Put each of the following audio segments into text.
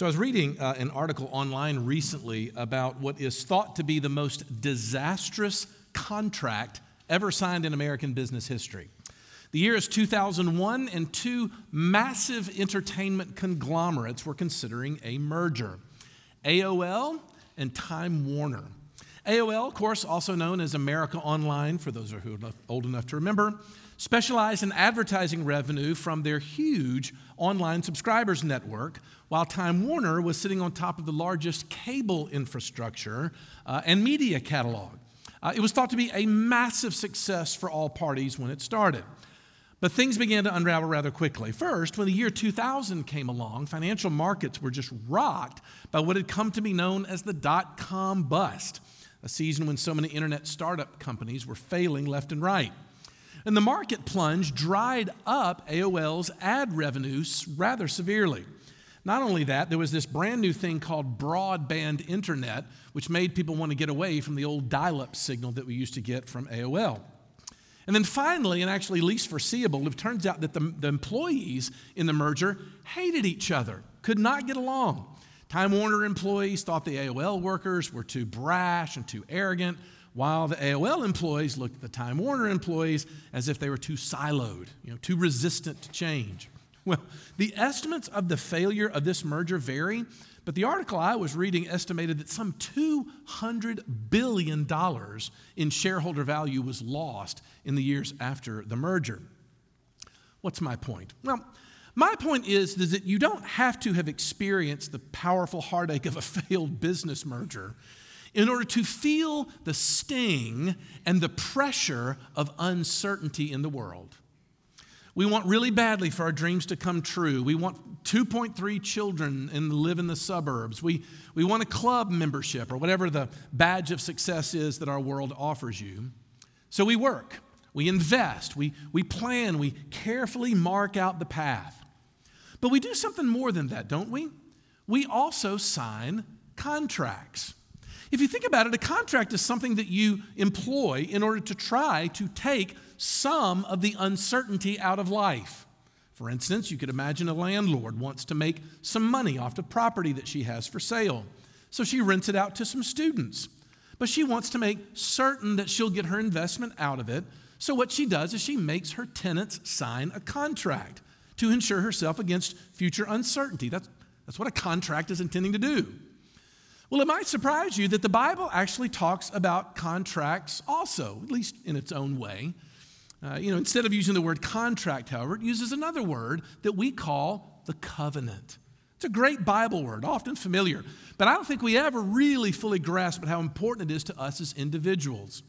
So, I was reading uh, an article online recently about what is thought to be the most disastrous contract ever signed in American business history. The year is 2001, and two massive entertainment conglomerates were considering a merger AOL and Time Warner. AOL, of course, also known as America Online, for those who are old enough to remember, specialized in advertising revenue from their huge online subscribers network, while Time Warner was sitting on top of the largest cable infrastructure uh, and media catalog. Uh, it was thought to be a massive success for all parties when it started. But things began to unravel rather quickly. First, when the year 2000 came along, financial markets were just rocked by what had come to be known as the dot com bust, a season when so many internet startup companies were failing left and right. And the market plunge dried up AOL's ad revenues rather severely. Not only that, there was this brand new thing called broadband internet, which made people want to get away from the old dial up signal that we used to get from AOL. And then finally, and actually least foreseeable, it turns out that the, the employees in the merger hated each other, could not get along. Time Warner employees thought the AOL workers were too brash and too arrogant, while the AOL employees looked at the Time Warner employees as if they were too siloed, you know, too resistant to change. Well, the estimates of the failure of this merger vary, but the article I was reading estimated that some $200 billion in shareholder value was lost in the years after the merger. What's my point? Well, my point is, is that you don't have to have experienced the powerful heartache of a failed business merger in order to feel the sting and the pressure of uncertainty in the world. We want really badly for our dreams to come true. We want 2.3 children and live in the suburbs. We, we want a club membership or whatever the badge of success is that our world offers you. So we work, we invest, we, we plan, we carefully mark out the path. But we do something more than that, don't we? We also sign contracts. If you think about it, a contract is something that you employ in order to try to take some of the uncertainty out of life. For instance, you could imagine a landlord wants to make some money off the property that she has for sale. So she rents it out to some students. But she wants to make certain that she'll get her investment out of it. So what she does is she makes her tenants sign a contract to insure herself against future uncertainty. That's, that's what a contract is intending to do. Well, it might surprise you that the Bible actually talks about contracts also, at least in its own way. Uh, you know, instead of using the word contract, however, it uses another word that we call the covenant. It's a great Bible word, often familiar, but I don't think we ever really fully grasp how important it is to us as individuals.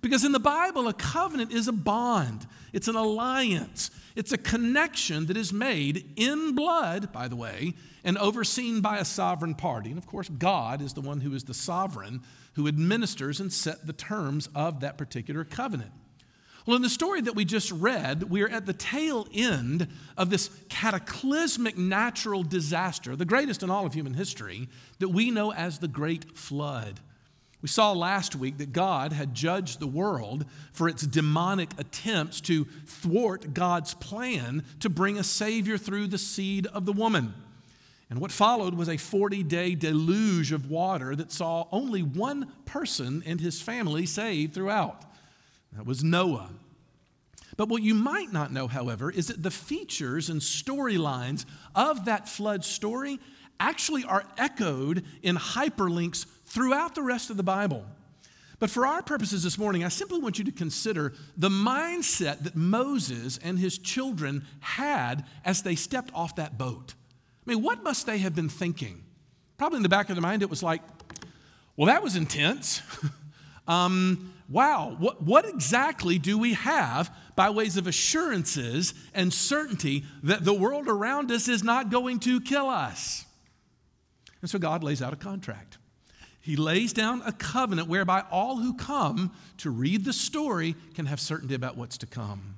Because in the Bible, a covenant is a bond, it's an alliance, it's a connection that is made in blood, by the way, and overseen by a sovereign party. And of course, God is the one who is the sovereign who administers and set the terms of that particular covenant. Well, in the story that we just read, we are at the tail end of this cataclysmic natural disaster, the greatest in all of human history, that we know as the Great Flood. We saw last week that God had judged the world for its demonic attempts to thwart God's plan to bring a Savior through the seed of the woman. And what followed was a 40 day deluge of water that saw only one person and his family saved throughout. That was Noah. But what you might not know, however, is that the features and storylines of that flood story actually are echoed in hyperlinks throughout the rest of the Bible. But for our purposes this morning, I simply want you to consider the mindset that Moses and his children had as they stepped off that boat. I mean, what must they have been thinking? Probably in the back of their mind, it was like, well, that was intense. um, wow, what, what exactly do we have by ways of assurances and certainty that the world around us is not going to kill us? And so God lays out a contract. He lays down a covenant whereby all who come to read the story can have certainty about what's to come.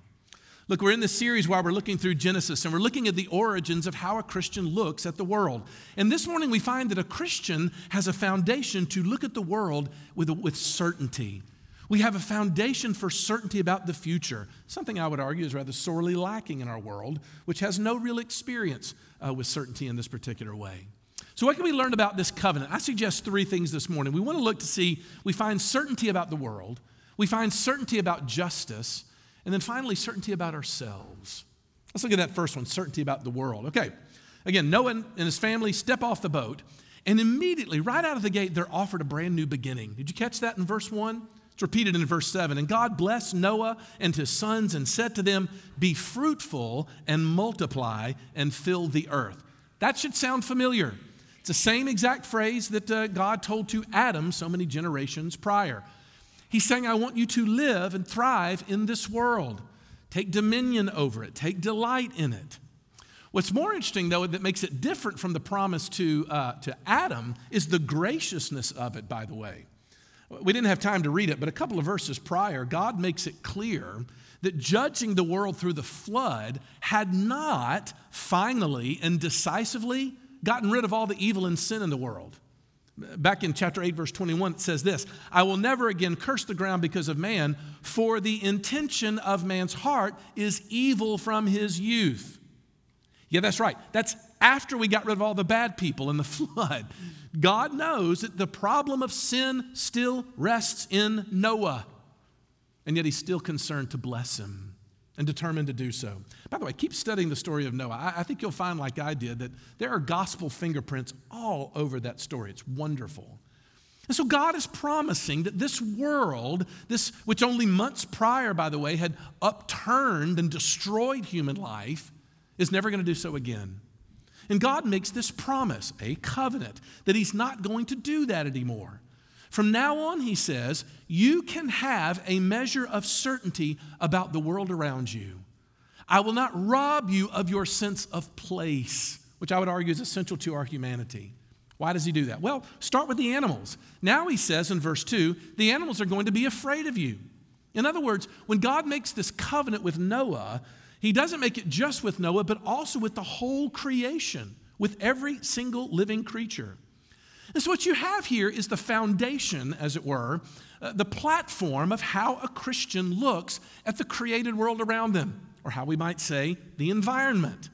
Look, we're in this series while we're looking through Genesis and we're looking at the origins of how a Christian looks at the world. And this morning we find that a Christian has a foundation to look at the world with, with certainty. We have a foundation for certainty about the future, something I would argue is rather sorely lacking in our world, which has no real experience uh, with certainty in this particular way. So, what can we learn about this covenant? I suggest three things this morning. We want to look to see, we find certainty about the world, we find certainty about justice, and then finally, certainty about ourselves. Let's look at that first one certainty about the world. Okay, again, Noah and his family step off the boat, and immediately, right out of the gate, they're offered a brand new beginning. Did you catch that in verse 1? It's repeated in verse 7. And God blessed Noah and his sons and said to them, Be fruitful and multiply and fill the earth. That should sound familiar. It's the same exact phrase that uh, God told to Adam so many generations prior. He's saying, I want you to live and thrive in this world. Take dominion over it, take delight in it. What's more interesting, though, that makes it different from the promise to, uh, to Adam is the graciousness of it, by the way. We didn't have time to read it, but a couple of verses prior, God makes it clear that judging the world through the flood had not finally and decisively gotten rid of all the evil and sin in the world. Back in chapter 8, verse 21, it says this I will never again curse the ground because of man, for the intention of man's heart is evil from his youth. Yeah, that's right. That's after we got rid of all the bad people in the flood. God knows that the problem of sin still rests in Noah, and yet he's still concerned to bless him and determined to do so. By the way, keep studying the story of Noah. I, I, think you'll find, like I did, that there are gospel fingerprints all over that story. It's wonderful. And so God is promising that this world, this which only months prior, by the way, had upturned and destroyed human life, is never going to do so again. And God makes this promise, a covenant, that He's not going to do that anymore. From now on, he says, you can have a measure of certainty about the world around you. I will not rob you of your sense of place, which I would argue is essential to our humanity. Why does he do that? Well, start with the animals. Now he says in verse 2 the animals are going to be afraid of you. In other words, when God makes this covenant with Noah, he doesn't make it just with Noah, but also with the whole creation, with every single living creature. And so, what you have here is the foundation, as it were, uh, the platform of how a Christian looks at the created world around them, or how we might say, the environment.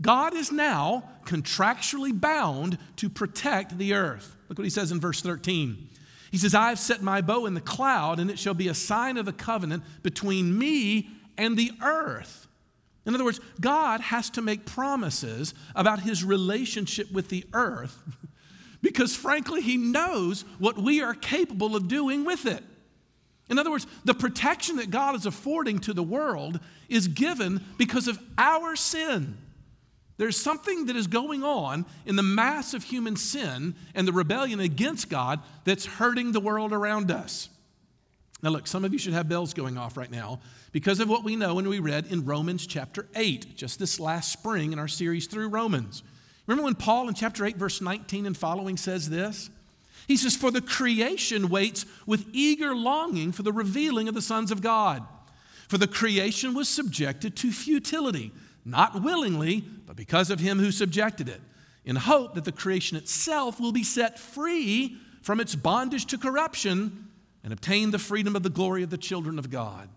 God is now contractually bound to protect the earth. Look what he says in verse 13. He says, I have set my bow in the cloud, and it shall be a sign of the covenant between me and the earth. In other words, God has to make promises about his relationship with the earth because frankly, He knows what we are capable of doing with it. In other words, the protection that God is affording to the world is given because of our sin. There's something that is going on in the mass of human sin and the rebellion against God that's hurting the world around us. Now, look, some of you should have bells going off right now because of what we know and we read in Romans chapter 8, just this last spring in our series through Romans. Remember when Paul in chapter 8, verse 19 and following says this? He says, For the creation waits with eager longing for the revealing of the sons of God. For the creation was subjected to futility, not willingly, but because of him who subjected it, in hope that the creation itself will be set free from its bondage to corruption and obtain the freedom of the glory of the children of God.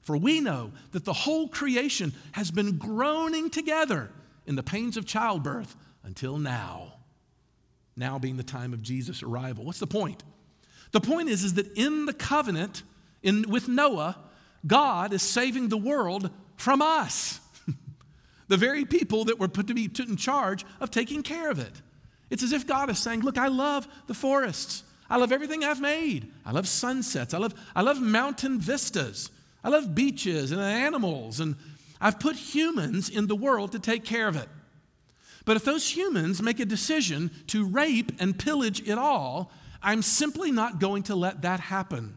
For we know that the whole creation has been groaning together in the pains of childbirth until now. Now being the time of Jesus' arrival. What's the point? The point is, is that in the covenant in, with Noah, God is saving the world from us, the very people that were put to be put in charge of taking care of it. It's as if God is saying, Look, I love the forests. I love everything I've made. I love sunsets. I love, I love mountain vistas. I love beaches and animals. And I've put humans in the world to take care of it. But if those humans make a decision to rape and pillage it all, I'm simply not going to let that happen.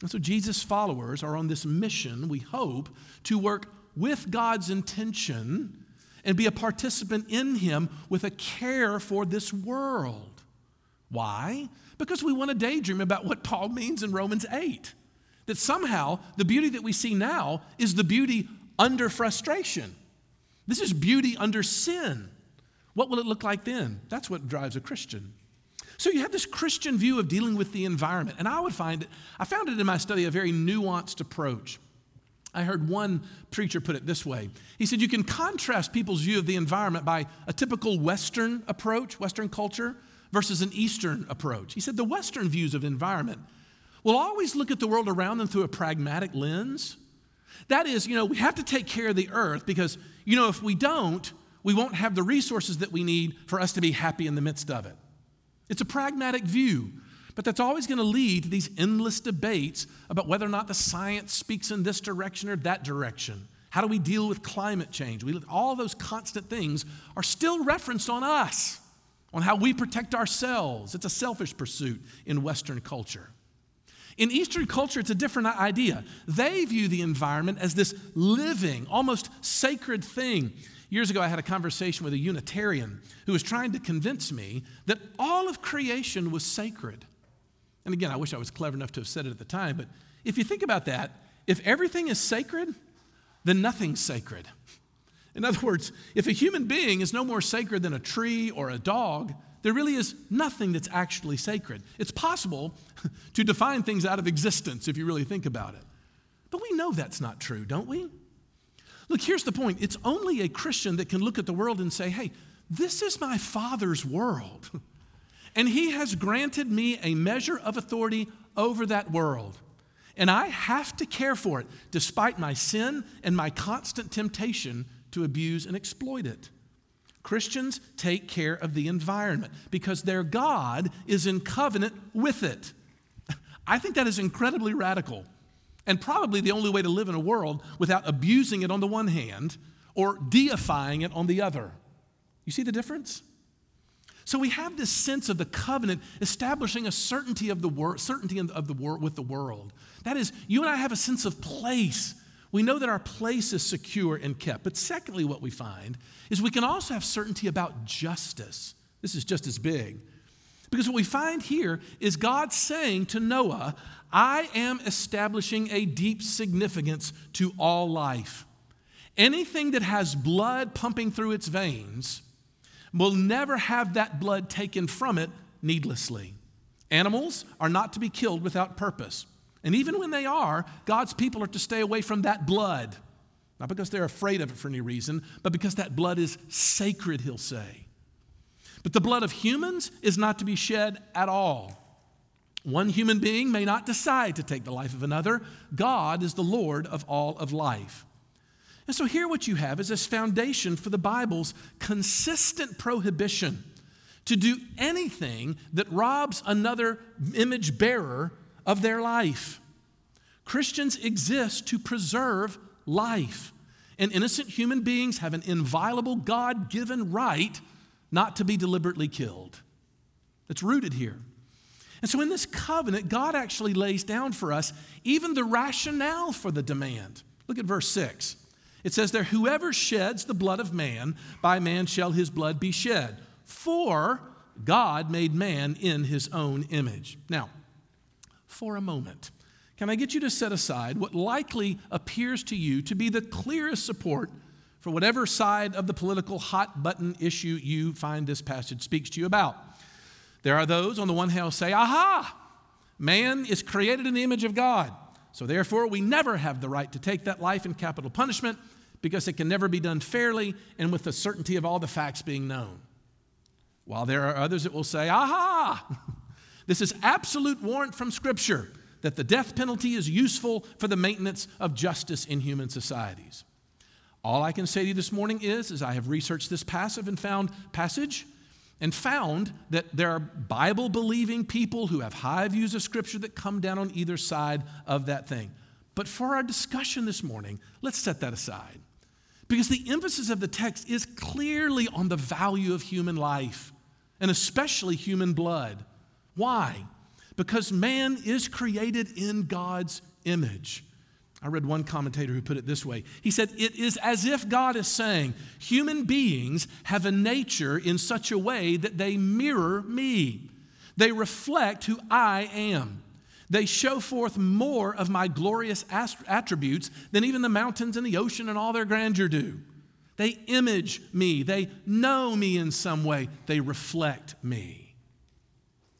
And so Jesus' followers are on this mission, we hope, to work with God's intention and be a participant in Him with a care for this world. Why? Because we want to daydream about what Paul means in Romans 8. That somehow the beauty that we see now is the beauty under frustration. This is beauty under sin. What will it look like then? That's what drives a Christian. So you have this Christian view of dealing with the environment, and I would find it, I found it in my study a very nuanced approach. I heard one preacher put it this way. He said, You can contrast people's view of the environment by a typical Western approach, Western culture, versus an Eastern approach. He said, The Western views of environment will always look at the world around them through a pragmatic lens. That is, you know, we have to take care of the earth because, you know, if we don't, we won't have the resources that we need for us to be happy in the midst of it. It's a pragmatic view. But that's always going to lead to these endless debates about whether or not the science speaks in this direction or that direction. How do we deal with climate change? We, all those constant things are still referenced on us, on how we protect ourselves. It's a selfish pursuit in Western culture. In Eastern culture, it's a different idea. They view the environment as this living, almost sacred thing. Years ago, I had a conversation with a Unitarian who was trying to convince me that all of creation was sacred. And again, I wish I was clever enough to have said it at the time, but if you think about that, if everything is sacred, then nothing's sacred. In other words, if a human being is no more sacred than a tree or a dog, there really is nothing that's actually sacred. It's possible to define things out of existence if you really think about it. But we know that's not true, don't we? Look, here's the point it's only a Christian that can look at the world and say, hey, this is my Father's world. And He has granted me a measure of authority over that world. And I have to care for it, despite my sin and my constant temptation to abuse and exploit it. Christians take care of the environment because their God is in covenant with it. I think that is incredibly radical and probably the only way to live in a world without abusing it on the one hand or deifying it on the other. You see the difference? So we have this sense of the covenant establishing a certainty of the world, certainty of the world with the world. That is, you and I have a sense of place. We know that our place is secure and kept. But secondly, what we find is we can also have certainty about justice. This is just as big. Because what we find here is God saying to Noah, I am establishing a deep significance to all life. Anything that has blood pumping through its veins will never have that blood taken from it needlessly. Animals are not to be killed without purpose. And even when they are, God's people are to stay away from that blood. Not because they're afraid of it for any reason, but because that blood is sacred, he'll say. But the blood of humans is not to be shed at all. One human being may not decide to take the life of another. God is the Lord of all of life. And so, here what you have is this foundation for the Bible's consistent prohibition to do anything that robs another image bearer of their life. Christians exist to preserve life, and innocent human beings have an inviolable God given right not to be deliberately killed. It's rooted here. And so, in this covenant, God actually lays down for us even the rationale for the demand. Look at verse 6. It says there, whoever sheds the blood of man, by man shall his blood be shed. For God made man in his own image. Now, for a moment, can I get you to set aside what likely appears to you to be the clearest support for whatever side of the political hot button issue you find this passage speaks to you about? There are those on the one hand say, aha, man is created in the image of God. So therefore, we never have the right to take that life in capital punishment because it can never be done fairly and with the certainty of all the facts being known. While there are others that will say, aha, this is absolute warrant from Scripture that the death penalty is useful for the maintenance of justice in human societies. All I can say to you this morning is, as I have researched this passive and found passage, and found that there are Bible believing people who have high views of Scripture that come down on either side of that thing. But for our discussion this morning, let's set that aside. Because the emphasis of the text is clearly on the value of human life, and especially human blood. Why? Because man is created in God's image. I read one commentator who put it this way. He said, It is as if God is saying, human beings have a nature in such a way that they mirror me. They reflect who I am. They show forth more of my glorious attributes than even the mountains and the ocean and all their grandeur do. They image me. They know me in some way. They reflect me.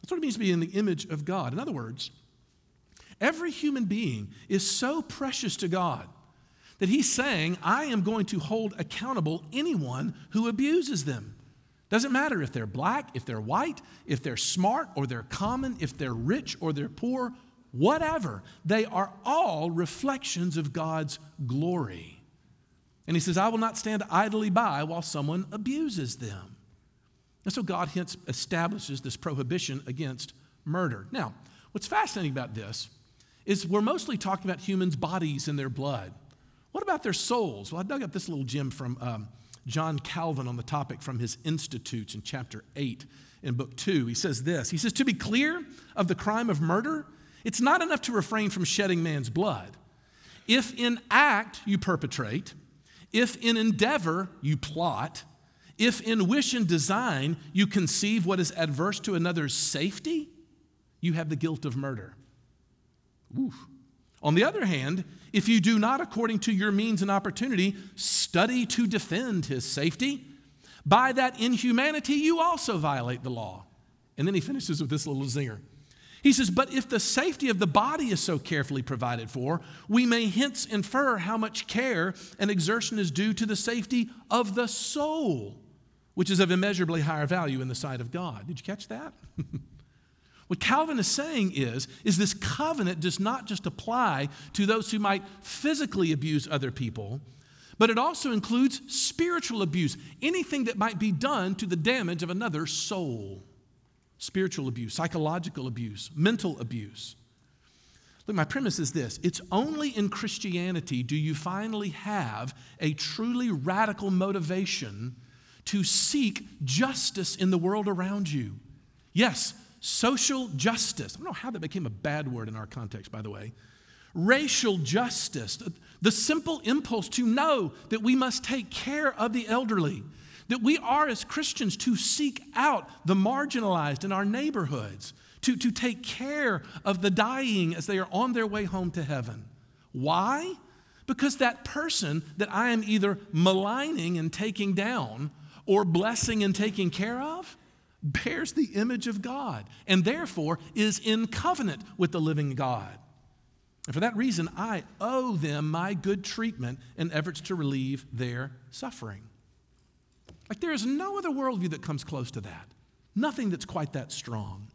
That's what it means to be in the image of God. In other words, Every human being is so precious to God that he's saying, I am going to hold accountable anyone who abuses them. Doesn't matter if they're black, if they're white, if they're smart or they're common, if they're rich or they're poor, whatever. They are all reflections of God's glory. And he says, I will not stand idly by while someone abuses them. And so God hence establishes this prohibition against murder. Now, what's fascinating about this is we're mostly talking about humans' bodies and their blood. What about their souls? Well, I dug up this little gem from um, John Calvin on the topic from his Institutes in chapter 8 in book 2. He says this He says, To be clear of the crime of murder, it's not enough to refrain from shedding man's blood. If in act you perpetrate, if in endeavor you plot, if in wish and design you conceive what is adverse to another's safety, you have the guilt of murder. Oof. On the other hand, if you do not, according to your means and opportunity, study to defend his safety, by that inhumanity you also violate the law. And then he finishes with this little zinger. He says, But if the safety of the body is so carefully provided for, we may hence infer how much care and exertion is due to the safety of the soul, which is of immeasurably higher value in the sight of God. Did you catch that? what Calvin is saying is, is this covenant does not just apply to those who might physically abuse other people, but it also includes spiritual abuse, anything that might be done to the damage of another soul spiritual abuse, psychological abuse, mental abuse. Look, my premise is this it's only in Christianity do you finally have a truly radical motivation to seek justice in the world around you. Yes, social justice. I don't know how that became a bad word in our context, by the way. Racial justice, the simple impulse to know that we must take care of the elderly, that we are, as Christians, to seek out the marginalized in our neighborhoods, to, to take care of the dying as they are on their way home to heaven. Why? Because that person that I am either maligning and taking down or blessing and taking care of bears the image of God and therefore is in covenant with the living God. And for that reason, I owe them my good treatment and efforts to relieve their suffering. Like there is no other worldview that comes close to that. Nothing that's quite that strong.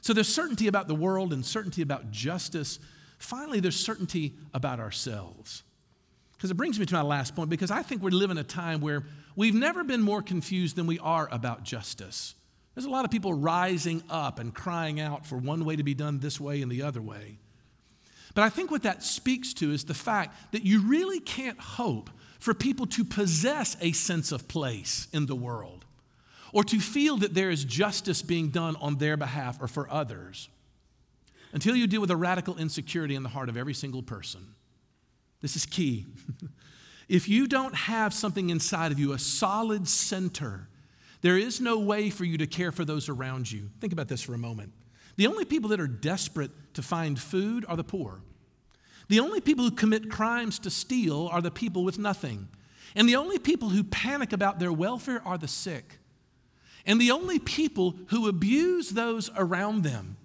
So there's certainty about the world and certainty about justice. Finally, there's certainty about ourselves. Because it brings me to my last point, because I think we live in a time where we've never been more confused than we are about justice. There's a lot of people rising up and crying out for one way to be done this way and the other way. But I think what that speaks to is the fact that you really can't hope for people to possess a sense of place in the world or to feel that there is justice being done on their behalf or for others until you deal with a radical insecurity in the heart of every single person. This is key. if you don't have something inside of you, a solid center, there is no way for you to care for those around you. Think about this for a moment. The only people that are desperate to find food are the poor. The only people who commit crimes to steal are the people with nothing. And the only people who panic about their welfare are the sick. And the only people who abuse those around them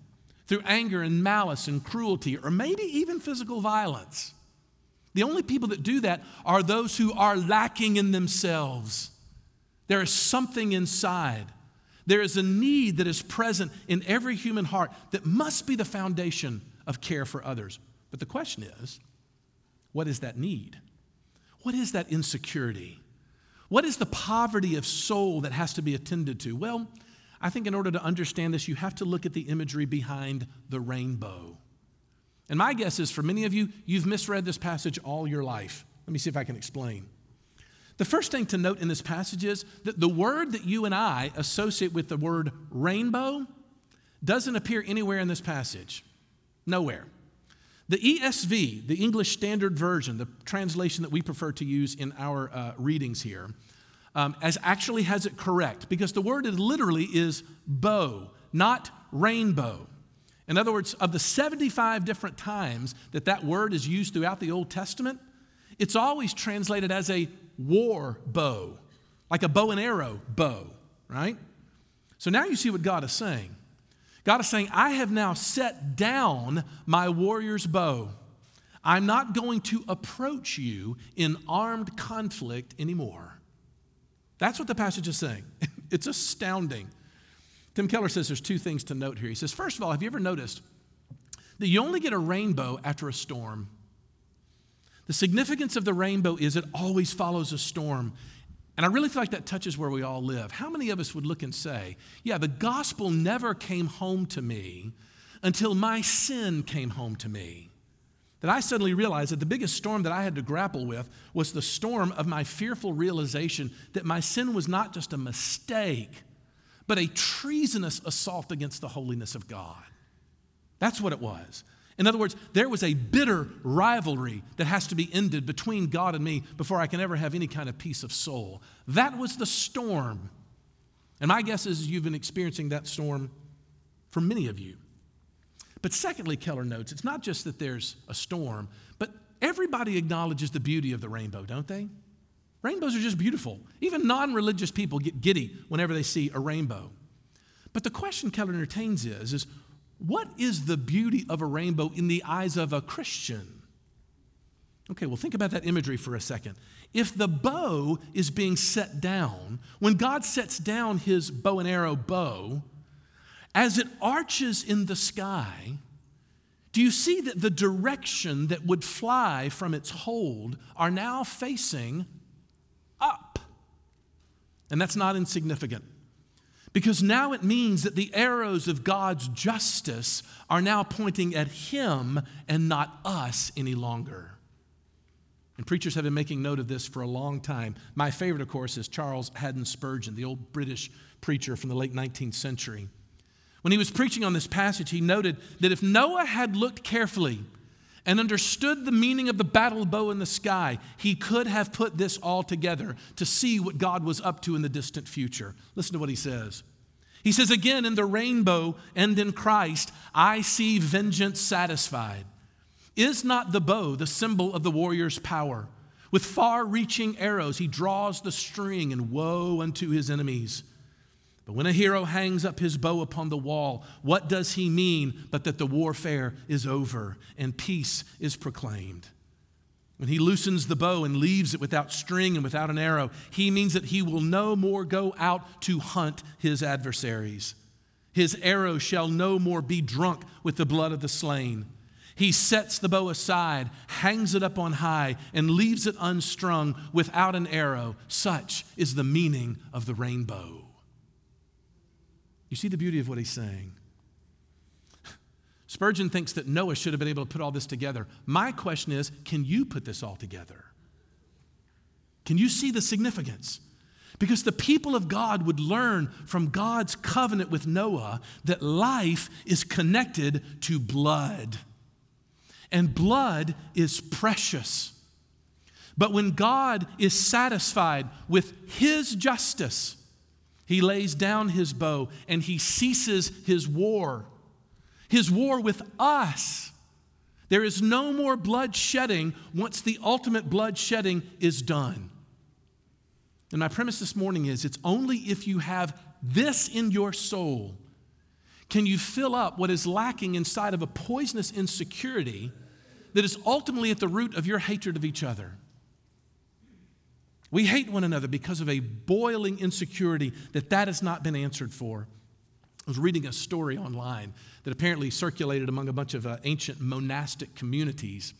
through anger and malice and cruelty, or maybe even physical violence, the only people that do that are those who are lacking in themselves. There is something inside. There is a need that is present in every human heart that must be the foundation of care for others. But the question is what is that need? What is that insecurity? What is the poverty of soul that has to be attended to? Well, I think in order to understand this, you have to look at the imagery behind the rainbow. And my guess is for many of you, you've misread this passage all your life. Let me see if I can explain. The first thing to note in this passage is that the word that you and I associate with the word rainbow doesn't appear anywhere in this passage. Nowhere. The ESV, the English Standard Version, the translation that we prefer to use in our uh, readings here, um, as actually has it correct because the word literally is bow, not rainbow. In other words, of the 75 different times that that word is used throughout the Old Testament, it's always translated as a war bow, like a bow and arrow bow, right? So now you see what God is saying. God is saying, I have now set down my warrior's bow. I'm not going to approach you in armed conflict anymore. That's what the passage is saying. it's astounding. Tim Keller says there's two things to note here. He says, first of all, have you ever noticed that you only get a rainbow after a storm? The significance of the rainbow is it always follows a storm. And I really feel like that touches where we all live. How many of us would look and say, Yeah, the gospel never came home to me until my sin came home to me? That I suddenly realized that the biggest storm that I had to grapple with was the storm of my fearful realization that my sin was not just a mistake, but a treasonous assault against the holiness of God. That's what it was. In other words, there was a bitter rivalry that has to be ended between God and me before I can ever have any kind of peace of soul. That was the storm. And my guess is you've been experiencing that storm for many of you. But secondly, Keller notes, it's not just that there's a storm, but everybody acknowledges the beauty of the rainbow, don't they? Rainbows are just beautiful. Even non religious people get giddy whenever they see a rainbow. But the question Keller entertains is, is what is the beauty of a rainbow in the eyes of a Christian? Okay, well, think about that imagery for a second. If the bow is being set down, when God sets down his bow and arrow bow, as it arches in the sky, do you see that the direction that would fly from its hold are now facing? And that's not insignificant. Because now it means that the arrows of God's justice are now pointing at Him and not us any longer. And preachers have been making note of this for a long time. My favorite, of course, is Charles Haddon Spurgeon, the old British preacher from the late 19th century. When he was preaching on this passage, he noted that if Noah had looked carefully and understood the meaning of the battle bow in the sky, he could have put this all together to see what God was up to in the distant future. Listen to what he says. He says, Again, in the rainbow and in Christ, I see vengeance satisfied. Is not the bow the symbol of the warrior's power? With far reaching arrows, he draws the string, and woe unto his enemies. But when a hero hangs up his bow upon the wall, what does he mean but that the warfare is over and peace is proclaimed? When he loosens the bow and leaves it without string and without an arrow, he means that he will no more go out to hunt his adversaries. His arrow shall no more be drunk with the blood of the slain. He sets the bow aside, hangs it up on high, and leaves it unstrung without an arrow. Such is the meaning of the rainbow. You see the beauty of what he's saying. Spurgeon thinks that Noah should have been able to put all this together. My question is can you put this all together? Can you see the significance? Because the people of God would learn from God's covenant with Noah that life is connected to blood. And blood is precious. But when God is satisfied with his justice, he lays down his bow and he ceases his war, his war with us. There is no more blood shedding once the ultimate blood shedding is done. And my premise this morning is it's only if you have this in your soul can you fill up what is lacking inside of a poisonous insecurity that is ultimately at the root of your hatred of each other. We hate one another because of a boiling insecurity that that has not been answered for. I was reading a story online that apparently circulated among a bunch of uh, ancient monastic communities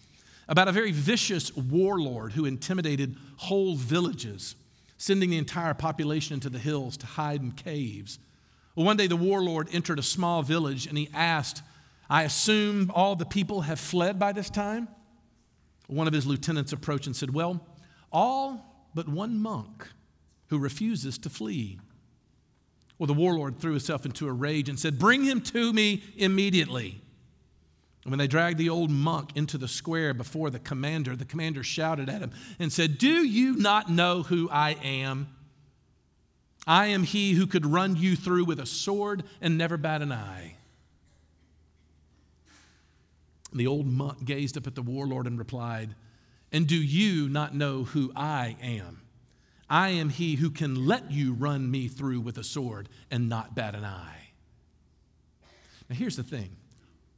about a very vicious warlord who intimidated whole villages, sending the entire population into the hills to hide in caves. Well, one day the warlord entered a small village and he asked, I assume all the people have fled by this time? One of his lieutenants approached and said, Well, all but one monk who refuses to flee. Well, the warlord threw himself into a rage and said, Bring him to me immediately. And when they dragged the old monk into the square before the commander, the commander shouted at him and said, Do you not know who I am? I am he who could run you through with a sword and never bat an eye. The old monk gazed up at the warlord and replied, and do you not know who I am? I am he who can let you run me through with a sword and not bat an eye. Now, here's the thing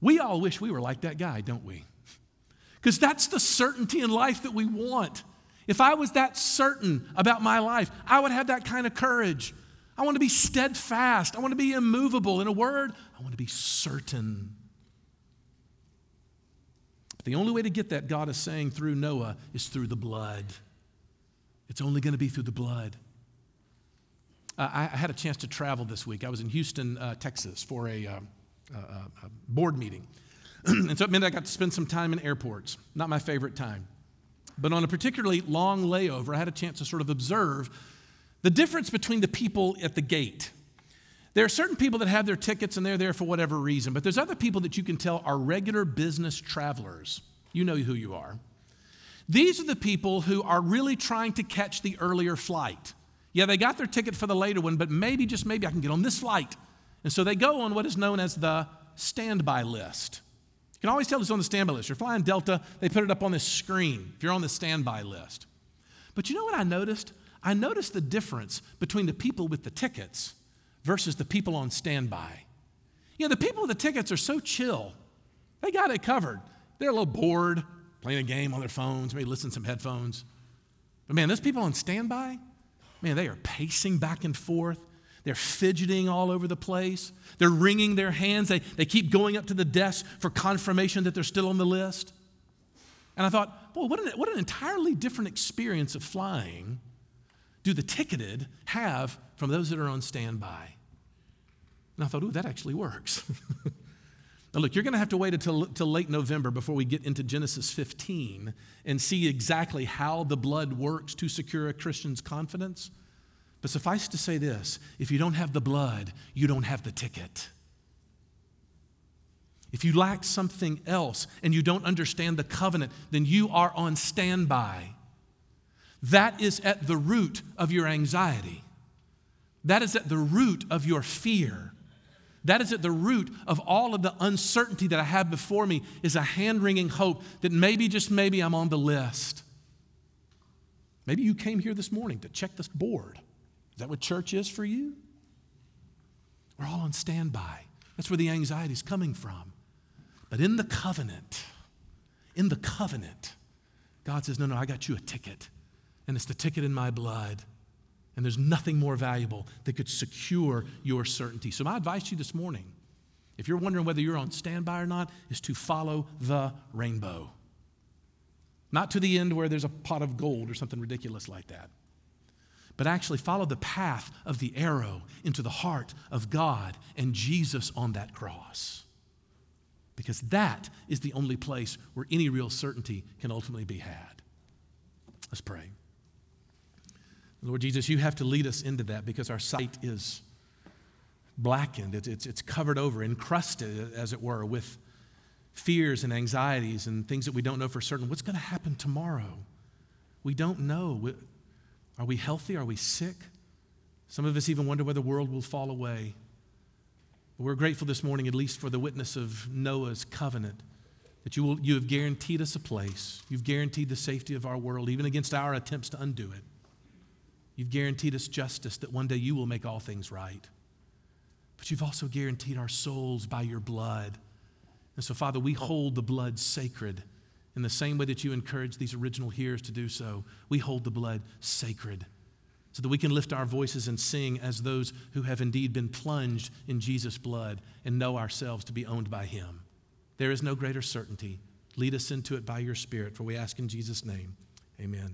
we all wish we were like that guy, don't we? Because that's the certainty in life that we want. If I was that certain about my life, I would have that kind of courage. I want to be steadfast. I want to be immovable. In a word, I want to be certain. But the only way to get that, God is saying through Noah, is through the blood. It's only going to be through the blood. Uh, I, had a chance to travel this week. I was in Houston, uh, Texas for a, uh, a board meeting. and so it meant I got to spend some time in airports. Not my favorite time. But on a particularly long layover, I had a chance to sort of observe the difference between the people at the gate. There are certain people that have their tickets and they're there for whatever reason, but there's other people that you can tell are regular business travelers. You know who you are. These are the people who are really trying to catch the earlier flight. Yeah, they got their ticket for the later one, but maybe, just maybe, I can get on this flight. And so they go on what is known as the standby list. You can always tell it's on the standby list. You're flying Delta, they put it up on this screen if you're on the standby list. But you know what I noticed? I noticed the difference between the people with the tickets versus the people on standby. You know, the people with the tickets are so chill, they got it covered. They're a little bored, playing a game on their phones, maybe listen to some headphones. But man, those people on standby, man, they are pacing back and forth. They're fidgeting all over the place. They're wringing their hands. They, they keep going up to the desk for confirmation that they're still on the list. And I thought, boy, what an, what an entirely different experience of flying do the ticketed have from those that are on standby? And I thought, ooh, that actually works. now, look, you're going to have to wait until, until late November before we get into Genesis 15 and see exactly how the blood works to secure a Christian's confidence. But suffice to say this if you don't have the blood, you don't have the ticket. If you lack something else and you don't understand the covenant, then you are on standby. That is at the root of your anxiety. That is at the root of your fear. That is at the root of all of the uncertainty that I have before me is a hand-wringing hope that maybe, just maybe, I'm on the list. Maybe you came here this morning to check this board. Is that what church is for you? We're all on standby. That's where the anxiety is coming from. But in the covenant, in the covenant, God says, No, no, I got you a ticket and it's the ticket in my blood. And there's nothing more valuable that could secure your certainty. So, my advice to you this morning, if you're wondering whether you're on standby or not, is to follow the rainbow. Not to the end where there's a pot of gold or something ridiculous like that, but actually follow the path of the arrow into the heart of God and Jesus on that cross. Because that is the only place where any real certainty can ultimately be had. Let's pray. Lord Jesus, you have to lead us into that because our sight is blackened, it's, it's, covered over, encrusted, as it were, with fears and anxieties and things that we don't know for certain. What's going to happen tomorrow? We don't know. Are we healthy? Are we sick? Some of us even wonder whether the world will fall away. But we're grateful this morning, at least for the witness of Noah's covenant, that you, will, you have guaranteed us a place. You've guaranteed the safety of our world, even against our attempts to undo it. You've guaranteed us justice that one day you will make all things right. But you've also guaranteed our souls by your blood. And so, Father, we hold the blood sacred in the same way that you encouraged these original hearers to do so. We hold the blood sacred so that we can lift our voices and sing as those who have indeed been plunged in Jesus' blood and know ourselves to be owned by him. There is no greater certainty. Lead us into it by your Spirit, for we ask in Jesus' name. Amen.